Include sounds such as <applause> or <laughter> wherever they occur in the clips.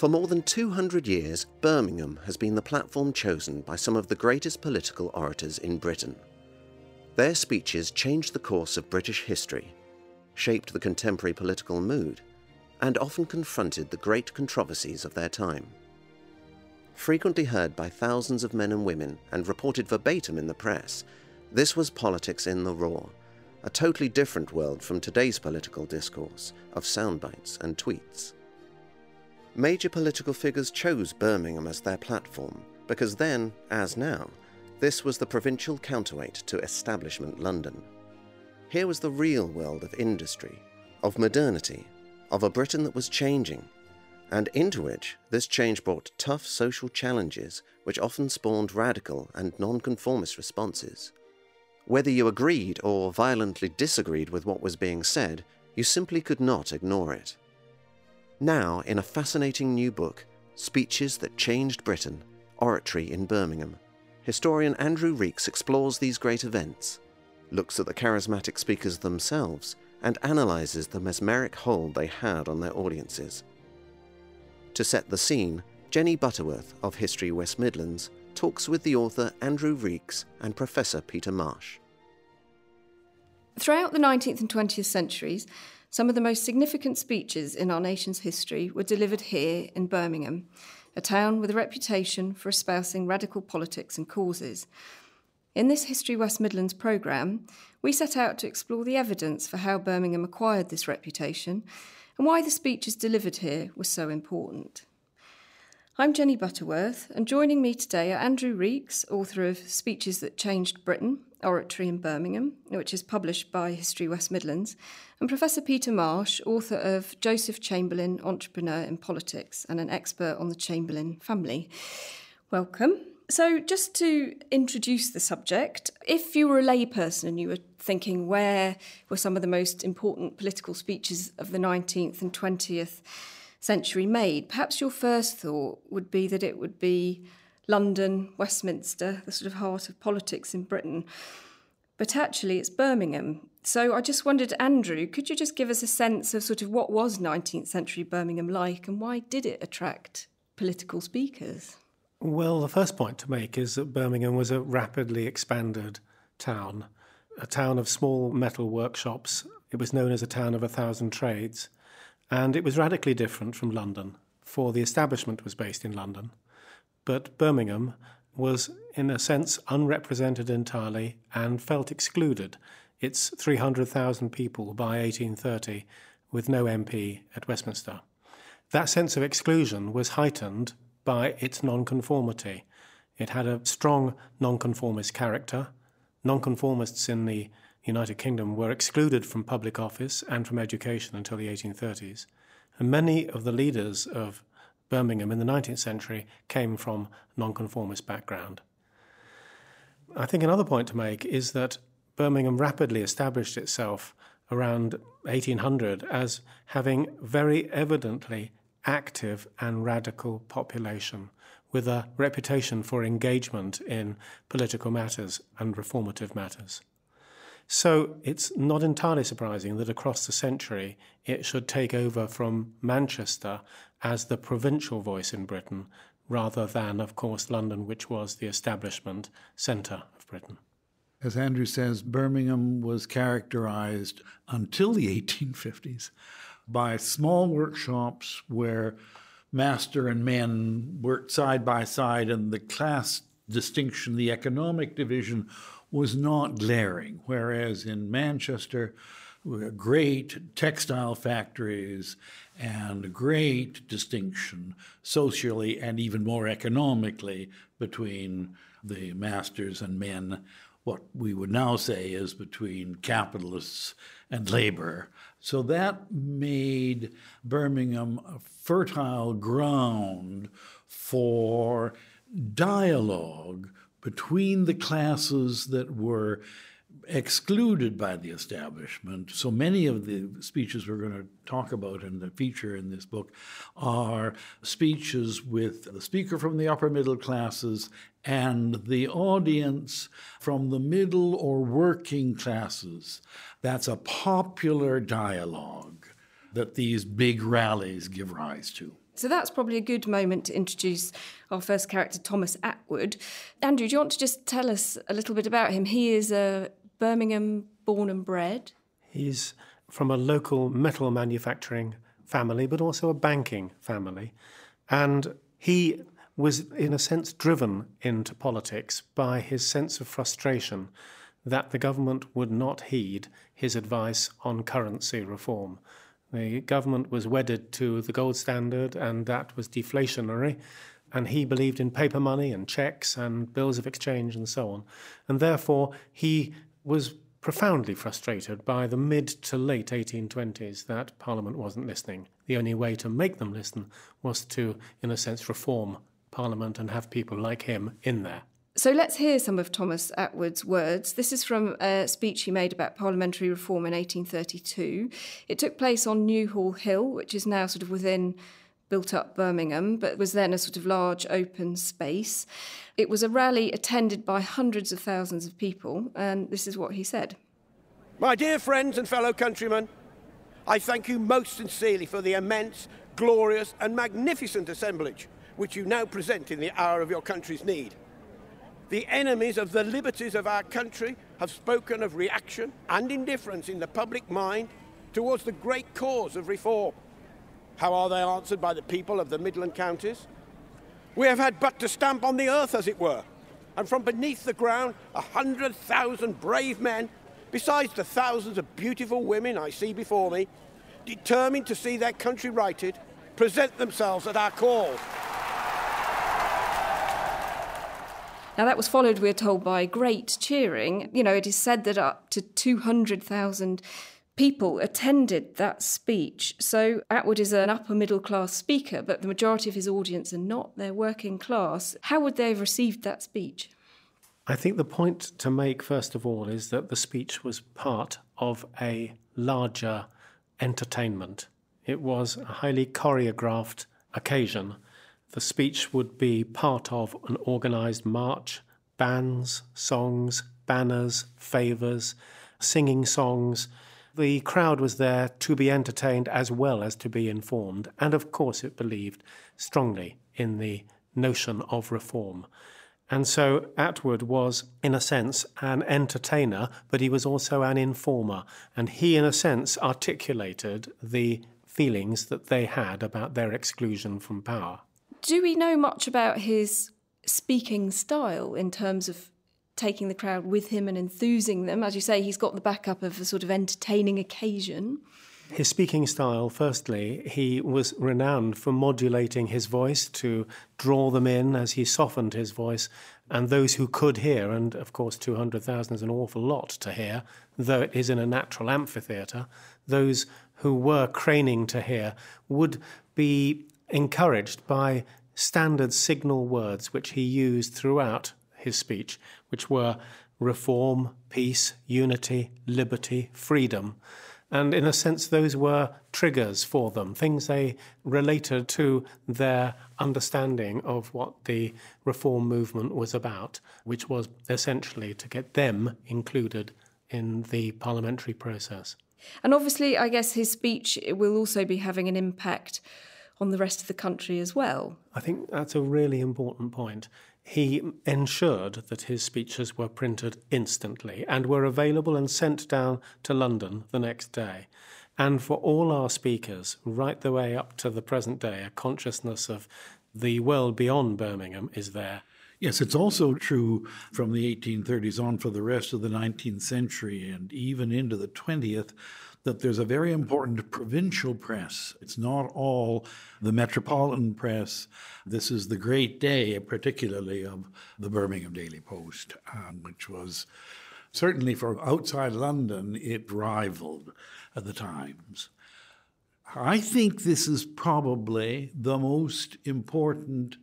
For more than 200 years, Birmingham has been the platform chosen by some of the greatest political orators in Britain. Their speeches changed the course of British history, shaped the contemporary political mood, and often confronted the great controversies of their time. Frequently heard by thousands of men and women and reported verbatim in the press, this was politics in the raw, a totally different world from today's political discourse of soundbites and tweets. Major political figures chose Birmingham as their platform because then, as now, this was the provincial counterweight to establishment London. Here was the real world of industry, of modernity, of a Britain that was changing, and into which this change brought tough social challenges which often spawned radical and nonconformist responses. Whether you agreed or violently disagreed with what was being said, you simply could not ignore it. Now, in a fascinating new book, Speeches That Changed Britain Oratory in Birmingham, historian Andrew Reekes explores these great events, looks at the charismatic speakers themselves, and analyses the mesmeric hold they had on their audiences. To set the scene, Jenny Butterworth of History West Midlands talks with the author Andrew Reekes and Professor Peter Marsh. Throughout the 19th and 20th centuries, some of the most significant speeches in our nation's history were delivered here in Birmingham, a town with a reputation for espousing radical politics and causes. In this History West Midlands programme, we set out to explore the evidence for how Birmingham acquired this reputation and why the speeches delivered here were so important. I'm Jenny Butterworth, and joining me today are Andrew Reekes, author of Speeches That Changed Britain, Oratory in Birmingham, which is published by History West Midlands, and Professor Peter Marsh, author of Joseph Chamberlain, Entrepreneur in Politics, and an expert on the Chamberlain family. Welcome. So, just to introduce the subject, if you were a layperson and you were thinking where were some of the most important political speeches of the 19th and 20th century made, perhaps your first thought would be that it would be London, Westminster, the sort of heart of politics in Britain. But actually, it's Birmingham. So I just wondered, Andrew, could you just give us a sense of sort of what was 19th century Birmingham like and why did it attract political speakers? Well, the first point to make is that Birmingham was a rapidly expanded town, a town of small metal workshops. It was known as a town of a thousand trades. And it was radically different from London, for the establishment was based in London. But Birmingham was, in a sense, unrepresented entirely and felt excluded. It's 300,000 people by 1830, with no MP at Westminster. That sense of exclusion was heightened by its nonconformity. It had a strong nonconformist character. Nonconformists in the United Kingdom were excluded from public office and from education until the 1830s. And many of the leaders of Birmingham in the 19th century came from nonconformist background. I think another point to make is that Birmingham rapidly established itself around 1800 as having very evidently active and radical population with a reputation for engagement in political matters and reformative matters. So it's not entirely surprising that across the century it should take over from Manchester as the provincial voice in Britain rather than, of course, London, which was the establishment centre of Britain. As Andrew says, Birmingham was characterized until the 1850s by small workshops where master and men worked side by side, and the class distinction, the economic division, was not glaring, whereas in Manchester, great textile factories and great distinction socially and even more economically between the masters and men, what we would now say is between capitalists and labor. So that made Birmingham a fertile ground for dialogue between the classes that were excluded by the establishment. So many of the speeches we're going to talk about and the feature in this book are speeches with the speaker from the upper middle classes and the audience from the middle or working classes. That's a popular dialogue that these big rallies give rise to. So that's probably a good moment to introduce our first character, Thomas Attwood. Andrew, do you want to just tell us a little bit about him? He is a Birmingham born and bred. He's from a local metal manufacturing family, but also a banking family. And he was, in a sense, driven into politics by his sense of frustration that the government would not heed his advice on currency reform. The government was wedded to the gold standard, and that was deflationary. And he believed in paper money and checks and bills of exchange and so on. And therefore, he was profoundly frustrated by the mid to late 1820s that Parliament wasn't listening. The only way to make them listen was to, in a sense, reform Parliament and have people like him in there. So let's hear some of Thomas Attwood's words. This is from a speech he made about parliamentary reform in 1832. It took place on Newhall Hill, which is now sort of within built up Birmingham, but was then a sort of large open space. It was a rally attended by hundreds of thousands of people, and this is what he said My dear friends and fellow countrymen, I thank you most sincerely for the immense, glorious, and magnificent assemblage which you now present in the hour of your country's need. The enemies of the liberties of our country have spoken of reaction and indifference in the public mind towards the great cause of reform. How are they answered by the people of the Midland counties? We have had but to stamp on the earth, as it were, and from beneath the ground a hundred thousand brave men, besides the thousands of beautiful women I see before me, determined to see their country righted, present themselves at our call. Now, that was followed, we're told, by great cheering. You know, it is said that up to 200,000 people attended that speech. So Attwood is an upper middle class speaker, but the majority of his audience are not. They're working class. How would they have received that speech? I think the point to make, first of all, is that the speech was part of a larger entertainment. It was a highly choreographed occasion. The speech would be part of an organised march, bands, songs, banners, favours, singing songs the crowd was there to be entertained as well as to be informed, and of course it believed strongly in the notion of reform. And so Attwood was, in a sense, an entertainer, but he was also an informer. And he, in a sense, articulated the feelings that they had about their exclusion from power. Do we know much about his speaking style in terms of taking the crowd with him and enthusing them. As you say, he's got the backup of a sort of entertaining occasion. His speaking style, firstly, he was renowned for modulating his voice to draw them in as he softened his voice. And those who could hear, and of course 200,000 is an awful lot to hear, though it is in a natural amphitheatre, those who were craning to hear would be encouraged by standard signal words which he used throughout his speech, which were reform, peace, unity, liberty, freedom. And in a sense, those were triggers for them, things they related to their understanding of what the reform movement was about, which was essentially to get them included in the parliamentary process. And obviously, I guess his speech will also be having an impact on the rest of the country as well. I think that's a really important point he ensured that his speeches were printed instantly and were available and sent down to London the next day. And for all our speakers, right the way up to the present day, a consciousness of the world beyond Birmingham is there. Yes, it's also true from the 1830s on for the rest of the 19th century and even into the 20th that there's a very important provincial press. It's not all the metropolitan press. This is the great day, particularly of the Birmingham Daily Post, um, which was certainly for outside London, it rivaled the Times. I think this is probably the most important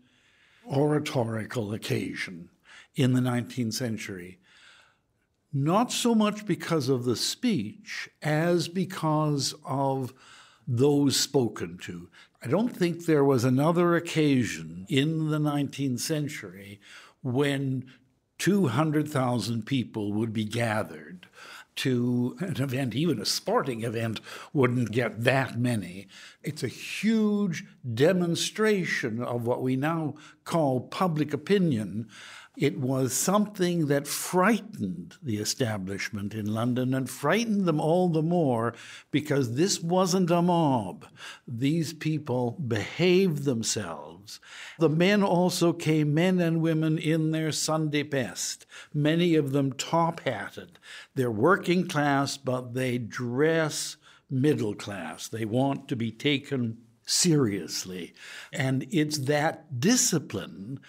oratorical occasion in the 19th century not so much because of the speech as because of those spoken to. I don't think there was another occasion in the 19th century when 200,000 people would be gathered to an event, even a sporting event, wouldn't get that many. It's a huge demonstration of what we now call public opinion it was something that frightened the establishment in London and frightened them all the more because this wasn't a mob. These people behaved themselves. The men also came, men and women in their Sunday best, many of them top hatted. They're working class, but they dress middle class. They want to be taken seriously. And it's that discipline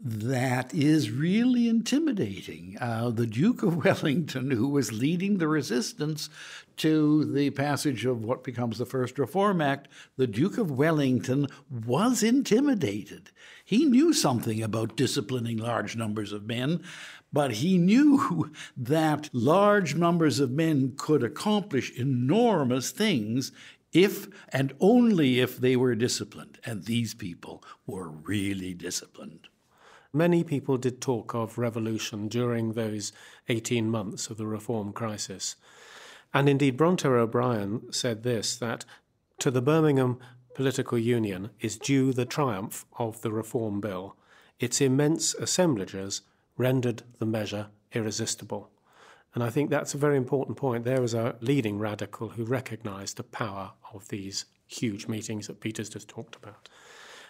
that is really intimidating. Uh, the Duke of <laughs> Wellington, who was leading the resistance to the passage of what becomes the First Reform Act, the Duke of Wellington was intimidated. He knew something about disciplining large numbers of men, but he knew <laughs> that large numbers of men could accomplish enormous things if and only if they were disciplined. And these people were really disciplined. Many people did talk of revolution during those 18 months of the reform crisis. And indeed, Bronterre O'Brien said this that to the Birmingham Political Union is due the triumph of the Reform Bill. Its immense assemblages rendered the measure irresistible. And I think that's a very important point. There was a leading radical who recognized the power of these huge meetings that Peter's just talked about.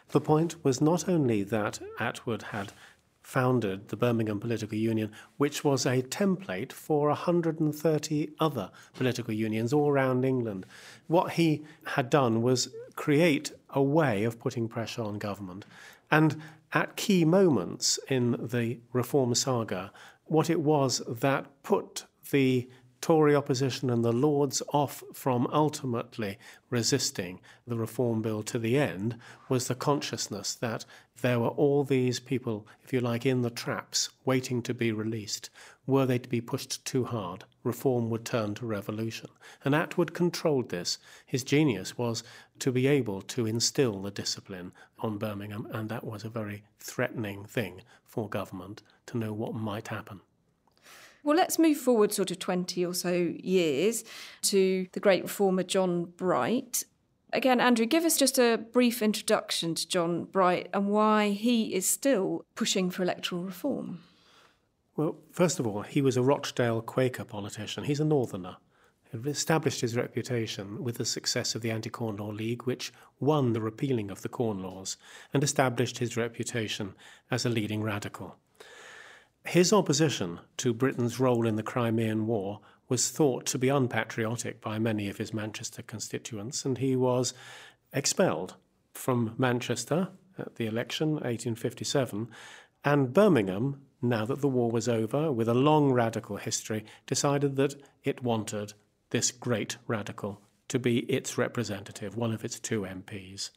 The point was not only that Attwood had founded the Birmingham Political Union, which was a template for 130 other political unions all around England. What he had done was create a way of putting pressure on government. And at key moments in the reform saga, what it was that put the Tory opposition and the Lords off from ultimately resisting the Reform Bill to the end was the consciousness that there were all these people, if you like, in the traps waiting to be released. Were they to be pushed too hard, reform would turn to revolution. And Attwood controlled this. His genius was to be able to instill the discipline on Birmingham, and that was a very threatening thing for government to know what might happen. Well, let's move forward sort of 20 or so years to the great reformer John Bright. Again, Andrew, give us just a brief introduction to John Bright and why he is still pushing for electoral reform. Well, first of all, he was a Rochdale Quaker politician. He's a northerner. He established his reputation with the success of the Anti Corn Law League, which won the repealing of the Corn Laws and established his reputation as a leading radical. His opposition to Britain's role in the Crimean War was thought to be unpatriotic by many of his Manchester constituents, and he was expelled from Manchester at the election 1857 and Birmingham now that the war was over with a long radical history decided that it wanted this great radical to be its representative one of its two MPs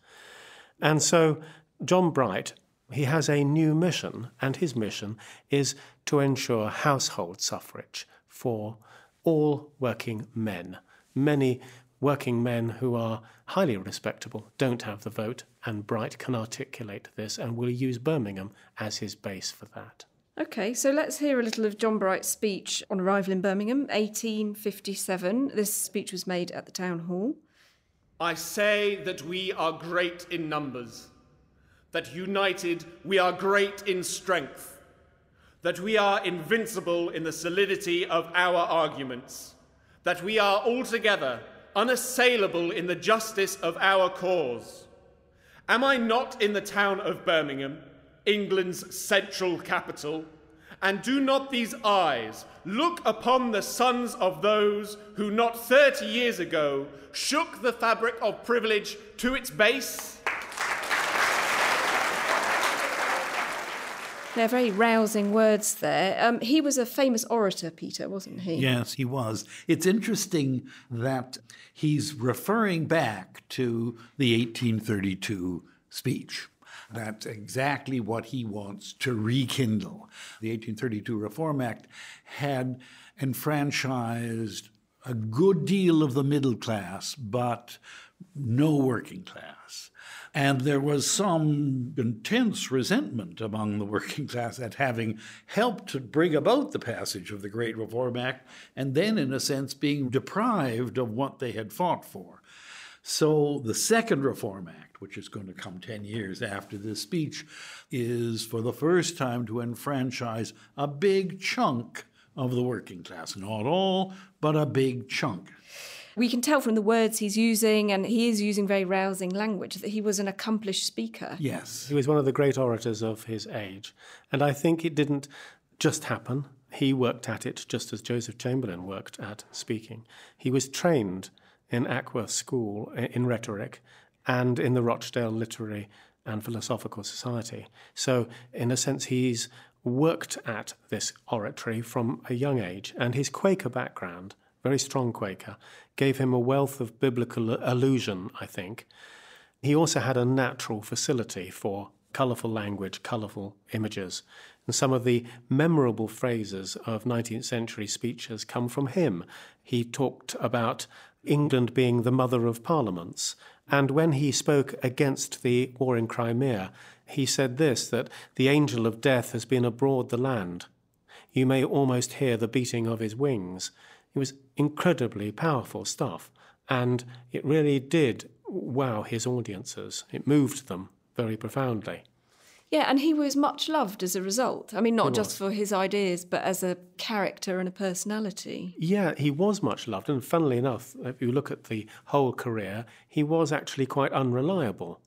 and so John Bright he has a new mission, and his mission is to ensure household suffrage for all working men. Many working men who are highly respectable don't have the vote, and Bright can articulate this and will use Birmingham as his base for that. Okay, so let's hear a little of John Bright's speech on arrival in Birmingham, 1857. This speech was made at the town hall. I say that we are great in numbers that united we are great in strength, that we are invincible in the solidity of our arguments, that we are altogether unassailable in the justice of our cause. Am I not in the town of Birmingham, England's central capital? And do not these eyes look upon the sons of those who not thirty years ago shook the fabric of privilege to its base? They're very rousing words there. Um, he was a famous orator, Peter, wasn't he? Yes, he was. It's interesting that he's referring back to the 1832 speech. That's exactly what he wants to rekindle. The 1832 Reform Act had enfranchised a good deal of the middle class, but no working class. And there was some intense resentment among the working <laughs> class at having helped to bring about the passage of the Great Reform Act and then, in a sense, being deprived of what they had fought for. So the Second Reform Act, which is going to come 10 years after this speech, is for the first time to enfranchise a big chunk of the working class. Not all, but a big chunk. We can tell from the words he's using, and he is using very rousing language, that he was an accomplished speaker. Yes. He was one of the great orators of his age. And I think it didn't just happen. He worked at it just as Joseph Chamberlain worked at speaking. He was trained in Ackworth School in rhetoric and in the Rochdale Literary and Philosophical Society. So, in a sense, he's worked at this oratory from a young age, and his Quaker background very strong Quaker, gave him a wealth of biblical allusion, I think. He also had a natural facility for colourful language, colourful images. And some of the memorable phrases of 19th century speeches come from him. He talked about England being the mother of parliaments. And when he spoke against the war in Crimea, he said this that the angel of death has been abroad the land. You may almost hear the beating of his wings. It was incredibly powerful stuff, and it really did wow his audiences. It moved them very profoundly. Yeah, and he was much loved as a result. I mean, not just for his ideas, but as a character and a personality. Yeah, he was much loved. And funnily enough, if you look at the whole career, he was actually quite unreliable.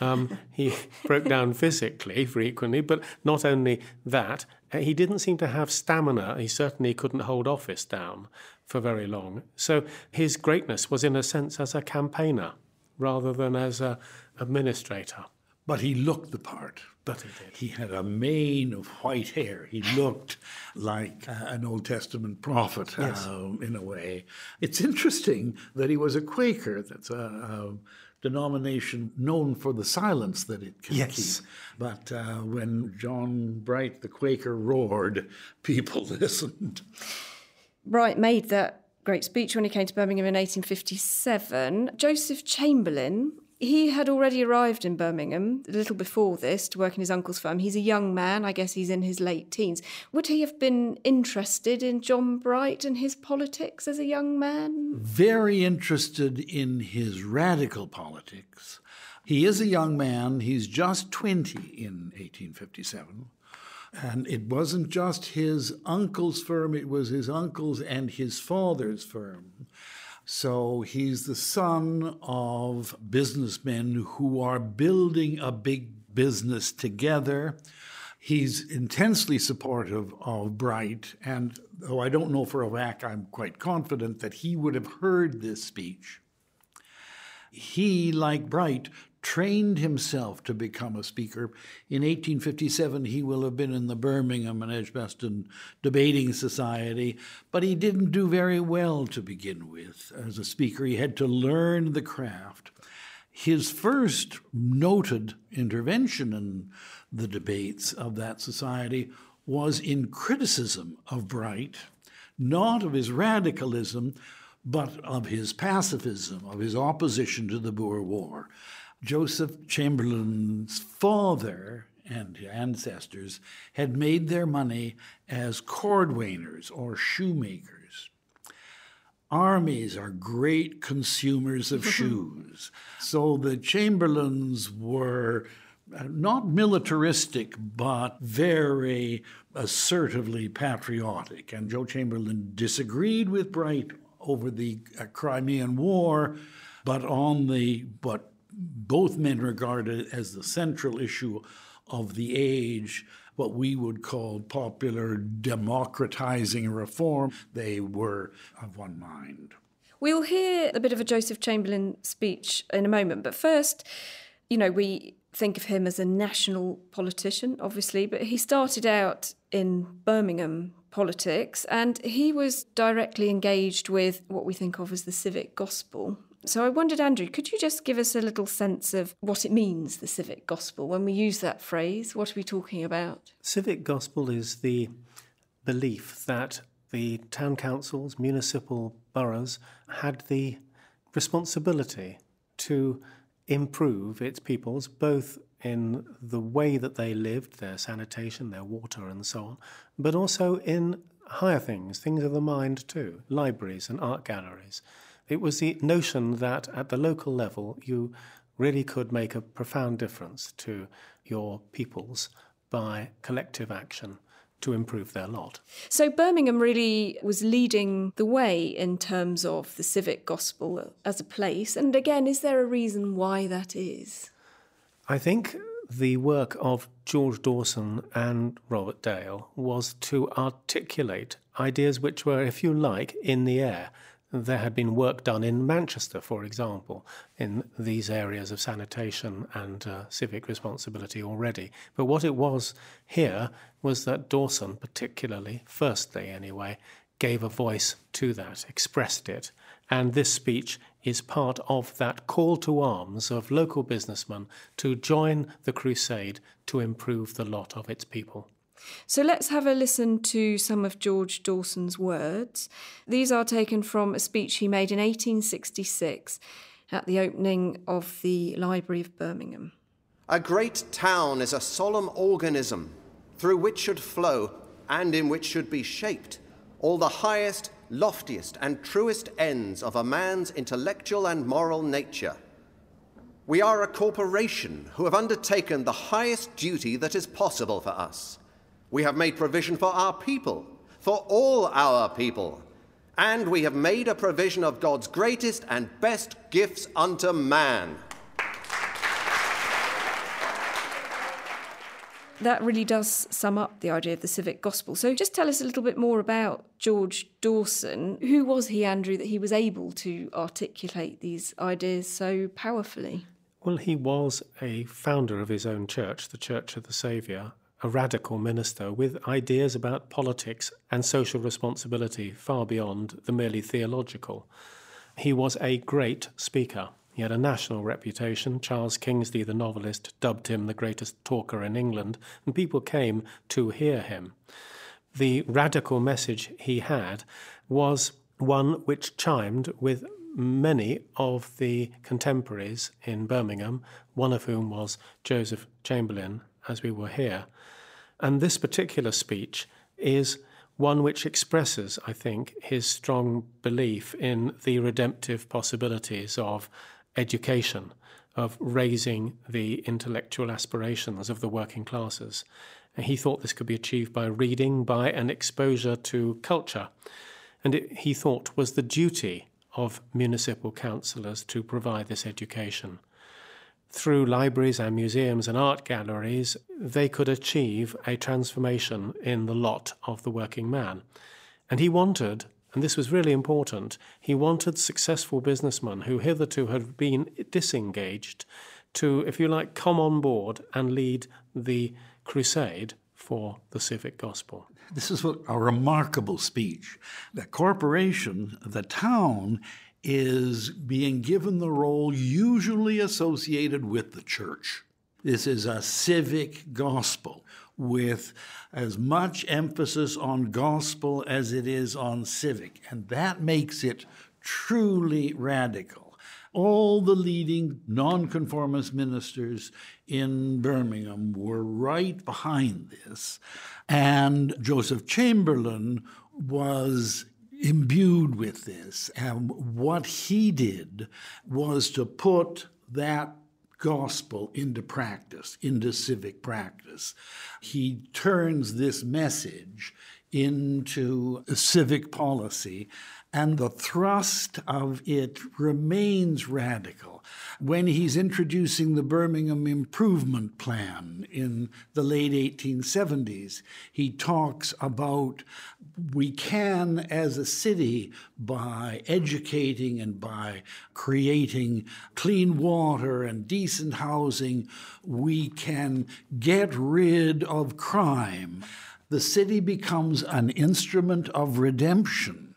Um, he <laughs> broke down physically frequently, but not only that, he didn't seem to have stamina. He certainly couldn't hold office down for very long. So his greatness was, in a sense, as a campaigner rather than as an administrator. But he looked the part. But he did. He had a mane of white hair. He looked like uh, an Old Testament prophet yes. um, in a way. It's interesting that he was a Quaker. That's a, a denomination known for the silence that it can yes. keep. But uh, when John Bright, the Quaker, roared, <laughs> people <laughs> listened. Bright made that great speech when he came to Birmingham in 1857. Joseph Chamberlain he had already arrived in Birmingham a little before this to work in his uncle's firm. He's a young man, I guess he's in his late teens. Would he have been interested in John Bright and his politics as a young man? Very interested in his radical politics. He is a young man, he's just 20 in 1857. And it wasn't just his uncle's firm, it was his uncle's and his father's firm. So he's the son of businessmen who are building a big business together. He's intensely supportive of Bright, and though I don't know for a fact, I'm quite confident that he would have heard this speech. He, like Bright, trained himself to become a speaker. In 1857, he will have been in the Birmingham and Edgbaston Debating Society, but he didn't do very well to begin with as a speaker. He had to learn the craft. His first noted intervention in the debates of that society was in criticism of Bright, not of his radicalism, but of his pacifism, of his opposition to the Boer War. Joseph Chamberlain's father and ancestors had made their money as cordwainers or shoemakers. Armies are great consumers of <laughs> shoes. So the Chamberlains were uh, not militaristic, but very assertively patriotic. And Joe Chamberlain disagreed with Bright over the uh, Crimean War, but on the but both men regarded as the central issue of the age, what we would call popular democratizing reform. They were of one mind. We'll hear a bit of a Joseph Chamberlain speech in a moment, but first, you know, we think of him as a national politician, obviously, but he started out in Birmingham politics and he was directly engaged with what we think of as the civic gospel. So I wondered, Andrew, could you just give us a little sense of what it means, the civic gospel? When we use that phrase, what are we talking about? Civic gospel is the belief that the town councils, municipal boroughs, had the responsibility to improve its peoples, both in the way that they lived, their sanitation, their water, and so on, but also in higher things, things of the mind too, libraries and art galleries. It was the notion that at the local level you really could make a profound difference to your peoples by collective action to improve their lot. So Birmingham really was leading the way in terms of the civic gospel as a place. And again, is there a reason why that is? I think the work of George Dawson and Robert Dale was to articulate ideas which were, if you like, in the air. There had been work done in Manchester, for example, in these areas of sanitation and uh, civic responsibility already. But what it was here was that Dawson, particularly, firstly anyway, gave a voice to that, expressed it. And this speech is part of that call to arms of local businessmen to join the crusade to improve the lot of its people. So let's have a listen to some of George Dawson's words. These are taken from a speech he made in 1866 at the opening of the Library of Birmingham. A great town is a solemn organism through which should flow and in which should be shaped all the highest, loftiest, and truest ends of a man's intellectual and moral nature. We are a corporation who have undertaken the highest duty that is possible for us we have made provision for our people, for all our people. And we have made a provision of God's greatest and best gifts unto man. That really does sum up the idea of the civic gospel. So just tell us a little bit more about George Dawson. Who was he, Andrew, that he was able to articulate these ideas so powerfully? Well, he was a founder of his own church, the Church of the Saviour, a radical minister with ideas about politics and social responsibility far beyond the merely theological. He was a great speaker. He had a national reputation. Charles Kingsley, the novelist, dubbed him the greatest talker in England, and people came to hear him. The radical message he had was one which chimed with many of the contemporaries in Birmingham, one of whom was Joseph Chamberlain, as we were here. And this particular speech is one which expresses, I think, his strong belief in the redemptive possibilities of education, of raising the intellectual aspirations of the working classes. And he thought this could be achieved by reading, by an exposure to culture. And it, he thought was the duty of municipal councillors to provide this education through libraries and museums and art galleries, they could achieve a transformation in the lot of the working man. And he wanted, and this was really important, he wanted successful businessmen who hitherto had been disengaged to, if you like, come on board and lead the crusade for the civic gospel. This is a remarkable speech. The corporation, the town, is being given the role usually associated with the church. This is a civic gospel with as much emphasis on gospel as it is on civic, and that makes it truly radical. All the leading nonconformist ministers in Birmingham were right behind this, and Joseph Chamberlain was imbued with this. And what he did was to put that gospel into practice, into civic practice. He turns this message into civic policy, and the thrust of it remains radical. When he's introducing the Birmingham Improvement Plan in the late 1870s, he talks about we can, as a city, by educating and by creating clean water and decent housing, we can get rid of crime. The city becomes an instrument of redemption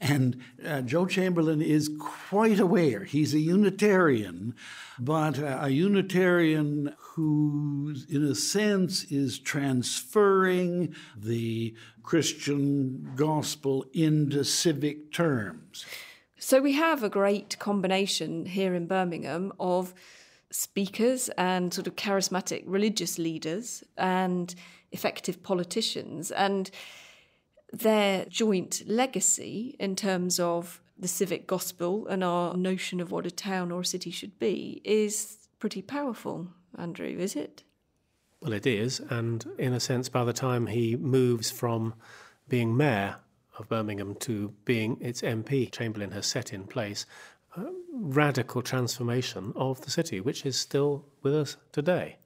and uh, Joe Chamberlain is quite aware. He's a Unitarian, but uh, a Unitarian who, in a sense, is transferring the Christian gospel into civic terms. So we have a great combination here in Birmingham of speakers and sort of charismatic religious leaders and effective politicians. And their joint legacy in terms of the civic gospel and our notion of what a town or a city should be is pretty powerful, Andrew, is it? Well, it is. And in a sense, by the time he moves from being mayor of Birmingham to being its MP, Chamberlain has set in place a radical transformation of the city, which is still with us today.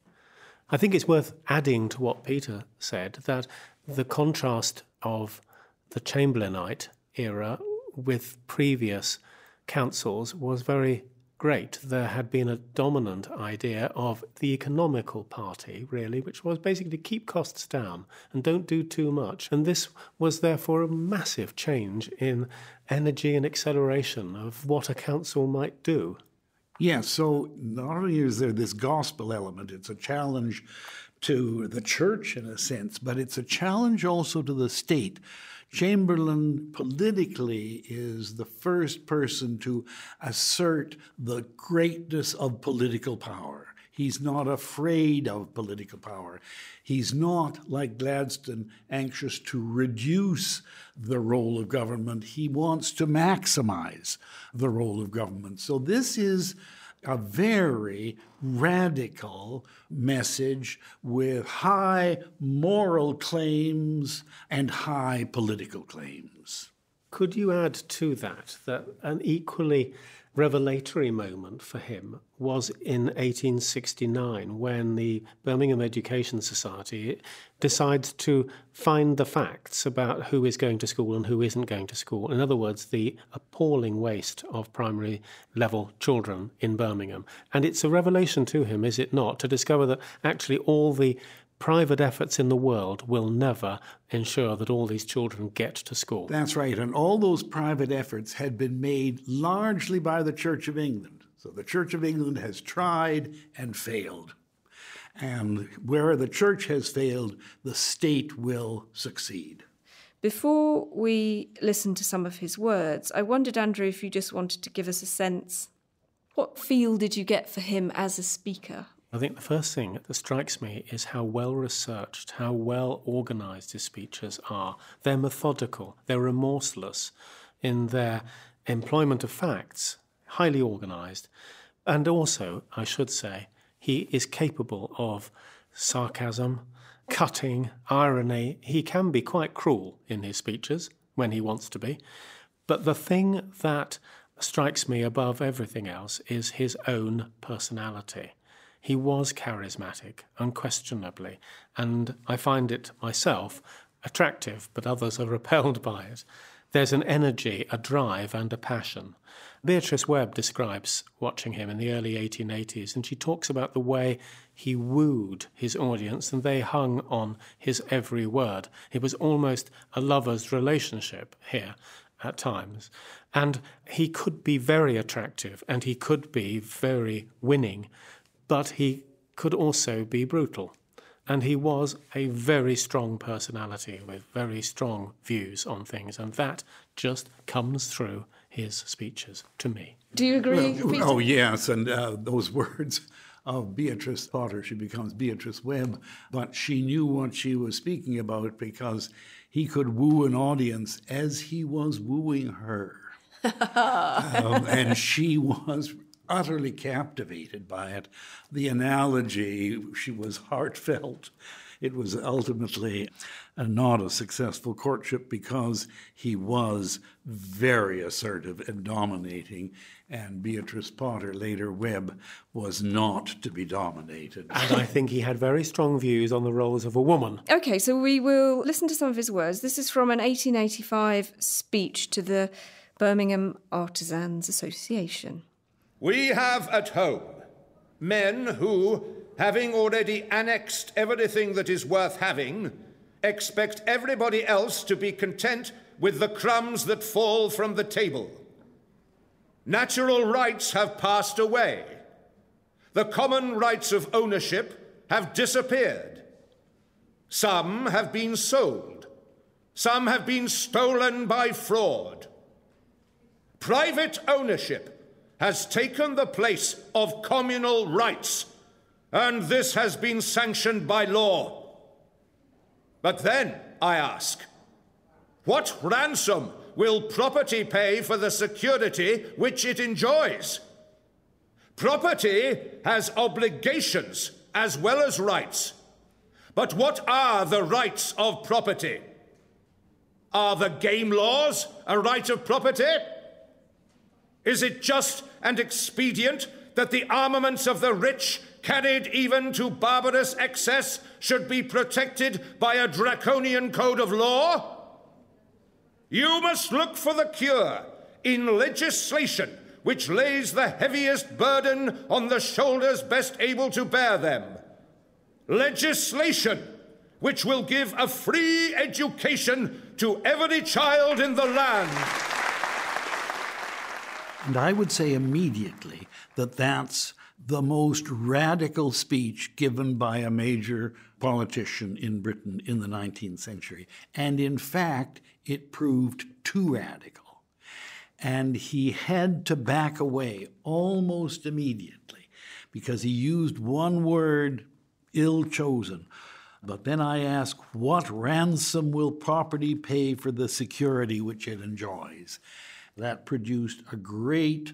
I think it's worth adding to what Peter said that the contrast of the Chamberlainite era with previous councils was very great. There had been a dominant idea of the economical party, really, which was basically keep costs down and don't do too much. And this was therefore a massive change in energy and acceleration of what a council might do. Yes, so not only is there this gospel element, it's a challenge to the church in a sense, but it's a challenge also to the state Chamberlain politically is the first person to assert the greatness of political power. He's not afraid of political power. He's not, like Gladstone, anxious to reduce the role of government. He wants to maximize the role of government. So, this is a very radical message with high moral claims and high political claims. Could you add to that that an equally revelatory moment for him was in 1869 when the Birmingham Education Society decides to find the facts about who is going to school and who isn't going to school. In other words, the appalling waste of primary level children in Birmingham. And it's a revelation to him, is it not, to discover that actually all the private efforts in the world will never ensure that all these children get to school. That's right. And all those private efforts had been made largely by the Church of England. So the Church of England has tried and failed. And where the church has failed, the state will succeed. Before we listen to some of his words, I wondered, Andrew, if you just wanted to give us a sense. What feel did you get for him as a speaker? I think the first thing that strikes me is how well researched, how well organized his speeches are. They're methodical, they're remorseless in their employment of facts, highly organized. And also, I should say, he is capable of sarcasm, cutting, irony. He can be quite cruel in his speeches when he wants to be. But the thing that strikes me above everything else is his own personality. He was charismatic, unquestionably, and I find it myself attractive, but others are <laughs> repelled by it. There's an energy, a drive, and a passion. Beatrice Webb describes watching him in the early 1880s, and she talks about the way he wooed his audience and they hung on his every word. It was almost a lover's relationship here at times. And he could be very attractive and he could be very winning, but he could also be brutal. And he was a very strong personality with very strong views on things, and that just comes through his speeches to me. Do you agree? Well, oh, yes, and uh, those <laughs> words of Beatrice Potter, she becomes Beatrice Webb, but she knew what she was speaking about because he could woo an audience as he was wooing her. <laughs> um, and she was utterly captivated by it. The analogy, she was heartfelt. It was ultimately not a successful courtship because he was very assertive and dominating, and Beatrice Potter, later Webb, was not to be dominated. <laughs> And I think he had very strong views on the roles of a woman. Okay, so we will listen to some of his words. This is from an 1885 speech to the Birmingham Artisans Association. We have at home men who, having already annexed everything that is worth having, expect everybody else to be content with the crumbs that fall from the table. Natural rights have passed away. The common rights of ownership have disappeared. Some have been sold. Some have been stolen by fraud. Private ownership has taken the place of communal rights, and this has been sanctioned by law. But then, I ask, what ransom will property pay for the security which it enjoys? Property has obligations as well as rights. But what are the rights of property? Are the game laws a right of property? Is it just and expedient that the armaments of the rich, carried even to barbarous excess, should be protected by a draconian code of law? You must look for the cure in legislation which lays the heaviest burden on the shoulders best able to bear them. Legislation which will give a free education to every child in the land. And I would say immediately that that's the most radical speech given by a major politician in Britain in the 19th century. And in fact, it proved too radical. And he had to back away almost immediately because he used one word ill chosen. But then I ask, what ransom will property pay for the security which it enjoys? That produced a great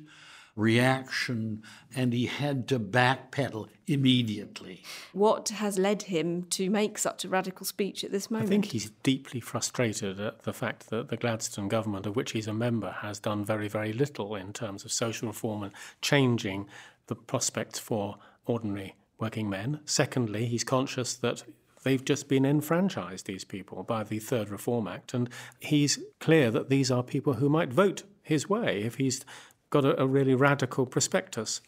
reaction, and he had to backpedal immediately. What has led him to make such a radical speech at this moment? I think he's deeply frustrated at the fact that the Gladstone government, of which he's a member, has done very, very little in terms of social reform and changing the prospects for ordinary working men. Secondly, he's conscious that they've just been enfranchised, these people, by the Third Reform Act. And he's clear that these are people who might vote his way if he's got a, a really radical prospectus.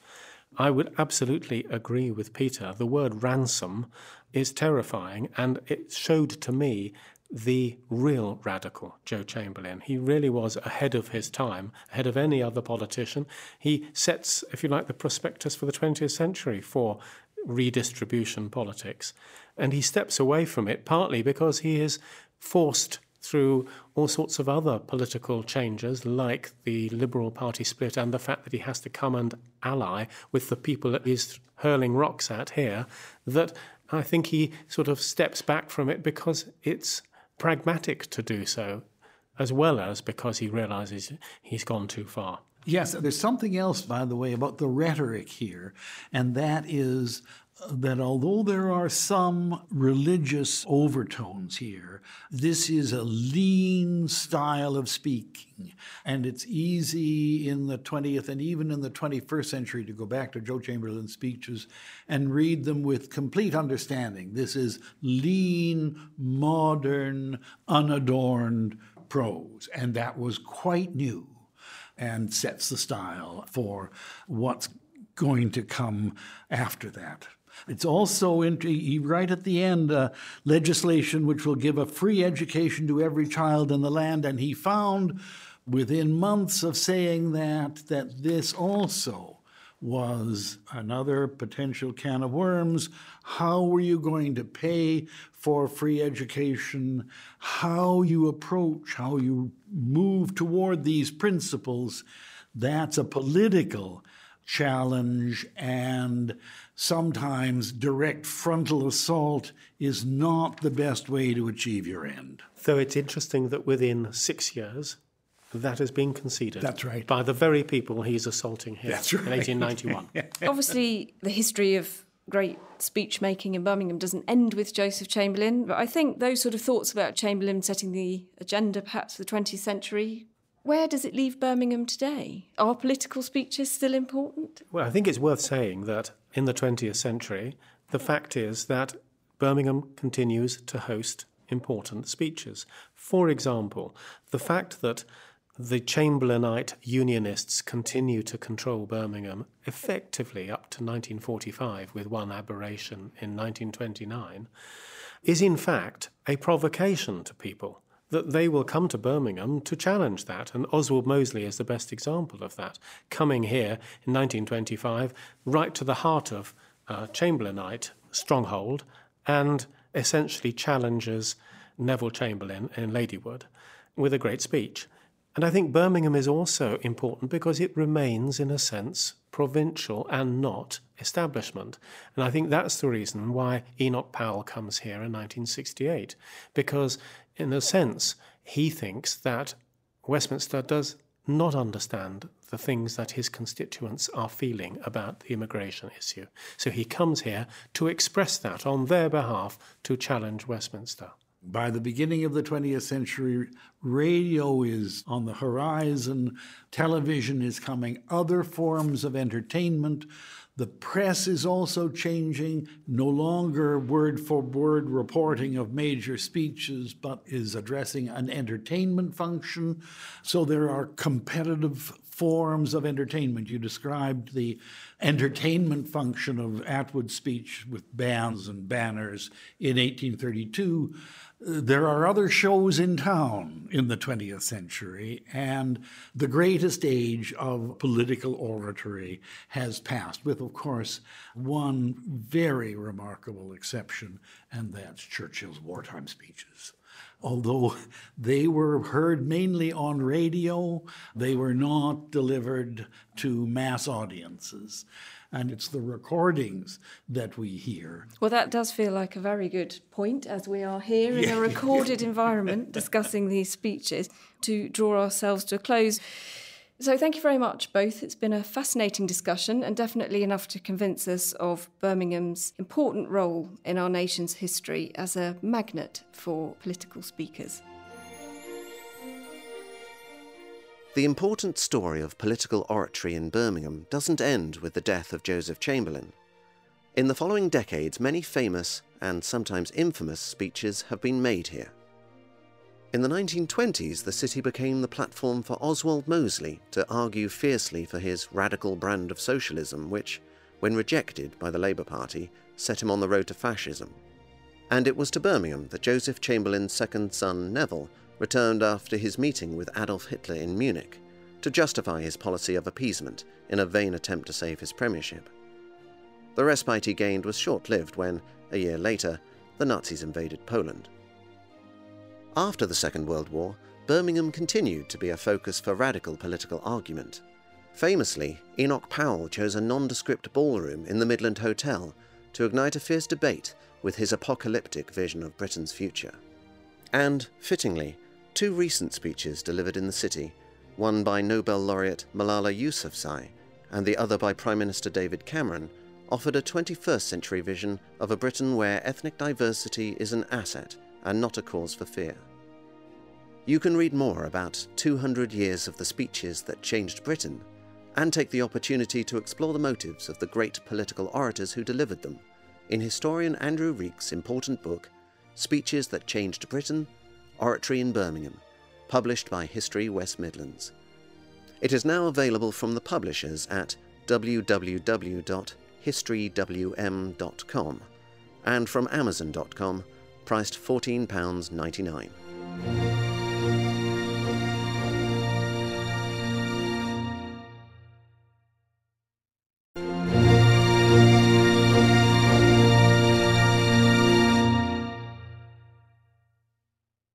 I would absolutely agree with Peter. The word ransom is terrifying, and it showed to me the real radical Joe Chamberlain. He really was ahead of his time, ahead of any other politician. He sets, if you like, the prospectus for the 20th century for redistribution politics. And he steps away from it partly because he is forced through all sorts of other political changes, like the Liberal Party split and the fact that he has to come and ally with the people that he's hurling rocks at here, that I think he sort of steps back from it because it's pragmatic to do so, as well as because he realizes he's gone too far. Yes, there's something else, by the way, about the rhetoric here, and that is that although there are some religious overtones here, this is a lean style of speaking. And it's easy in the 20th and even in the 21st century to go back to Joe Chamberlain's speeches and read them with complete understanding. This is lean, modern, unadorned prose. And that was quite new and sets the style for what's going to come after that. It's also in, right at the end uh, legislation which will give a free education to every child in the land, and he found within months of saying that that this also was another potential can of worms. How were you going to pay for free education? How you approach, how you move toward these principles? That's a political challenge and sometimes direct frontal assault is not the best way to achieve your end. Though it's interesting that within six years, that has been conceded. That's right. By the very people he's assaulting here That's right. in 1891. <laughs> Obviously, the history of great speech making in Birmingham doesn't end with Joseph Chamberlain, but I think those sort of thoughts about Chamberlain setting the agenda perhaps for the 20th century where does it leave Birmingham today? Are political speeches still important? Well, I think it's worth saying that in the 20th century, the fact is that Birmingham continues to host important speeches. For example, the fact that the Chamberlainite Unionists continue to control Birmingham effectively up to 1945, with one aberration in 1929, is in fact a provocation to people that they will come to Birmingham to challenge that. And Oswald Mosley is the best example of that, coming here in 1925, right to the heart of uh, Chamberlainite stronghold, and essentially challenges Neville Chamberlain in Ladywood with a great speech. And I think Birmingham is also important because it remains, in a sense, provincial and not establishment. And I think that's the reason why Enoch Powell comes here in 1968, because, in a sense, he thinks that Westminster does not understand the things that his constituents are feeling about the immigration issue. So he comes here to express that on their behalf to challenge Westminster. By the beginning of the 20th century, radio is on the horizon, television is coming, other forms of entertainment. The press is also changing, no longer word for word reporting of major speeches, but is addressing an entertainment function. So there are competitive forms of entertainment. You described the entertainment function of Attwood's speech with bands and banners in 1832 there are other shows in town in the 20th century, and the greatest age of political oratory has passed, with, of course, one very remarkable exception, and that's Churchill's wartime speeches. Although they were heard mainly on radio, they were not delivered to mass audiences and it's the recordings that we hear. Well, that does feel like a very good point as we are here in a <laughs> recorded environment discussing these speeches to draw ourselves to a close. So, thank you very much, both. It's been a fascinating discussion and definitely enough to convince us of Birmingham's important role in our nation's history as a magnet for political speakers. The important story of political oratory in Birmingham doesn't end with the death of Joseph Chamberlain. In the following decades, many famous and sometimes infamous speeches have been made here. In the 1920s, the city became the platform for Oswald Mosley to argue fiercely for his radical brand of socialism, which, when rejected by the Labour Party, set him on the road to fascism. And it was to Birmingham that Joseph Chamberlain's second son, Neville, returned after his meeting with Adolf Hitler in Munich to justify his policy of appeasement in a vain attempt to save his premiership. The respite he gained was short lived when, a year later, the Nazis invaded Poland. After the Second World War, Birmingham continued to be a focus for radical political argument. Famously, Enoch Powell chose a nondescript ballroom in the Midland Hotel to ignite a fierce debate with his apocalyptic vision of Britain's future. And, fittingly, two recent speeches delivered in the city, one by Nobel laureate Malala Yousafzai and the other by Prime Minister David Cameron, offered a 21st century vision of a Britain where ethnic diversity is an asset and not a cause for fear. You can read more about 200 years of the speeches that changed Britain and take the opportunity to explore the motives of the great political orators who delivered them in historian Andrew Reekes' important book, Speeches That Changed Britain Oratory in Birmingham, published by History West Midlands. It is now available from the publishers at www.historywm.com and from amazon.com, priced £14.99.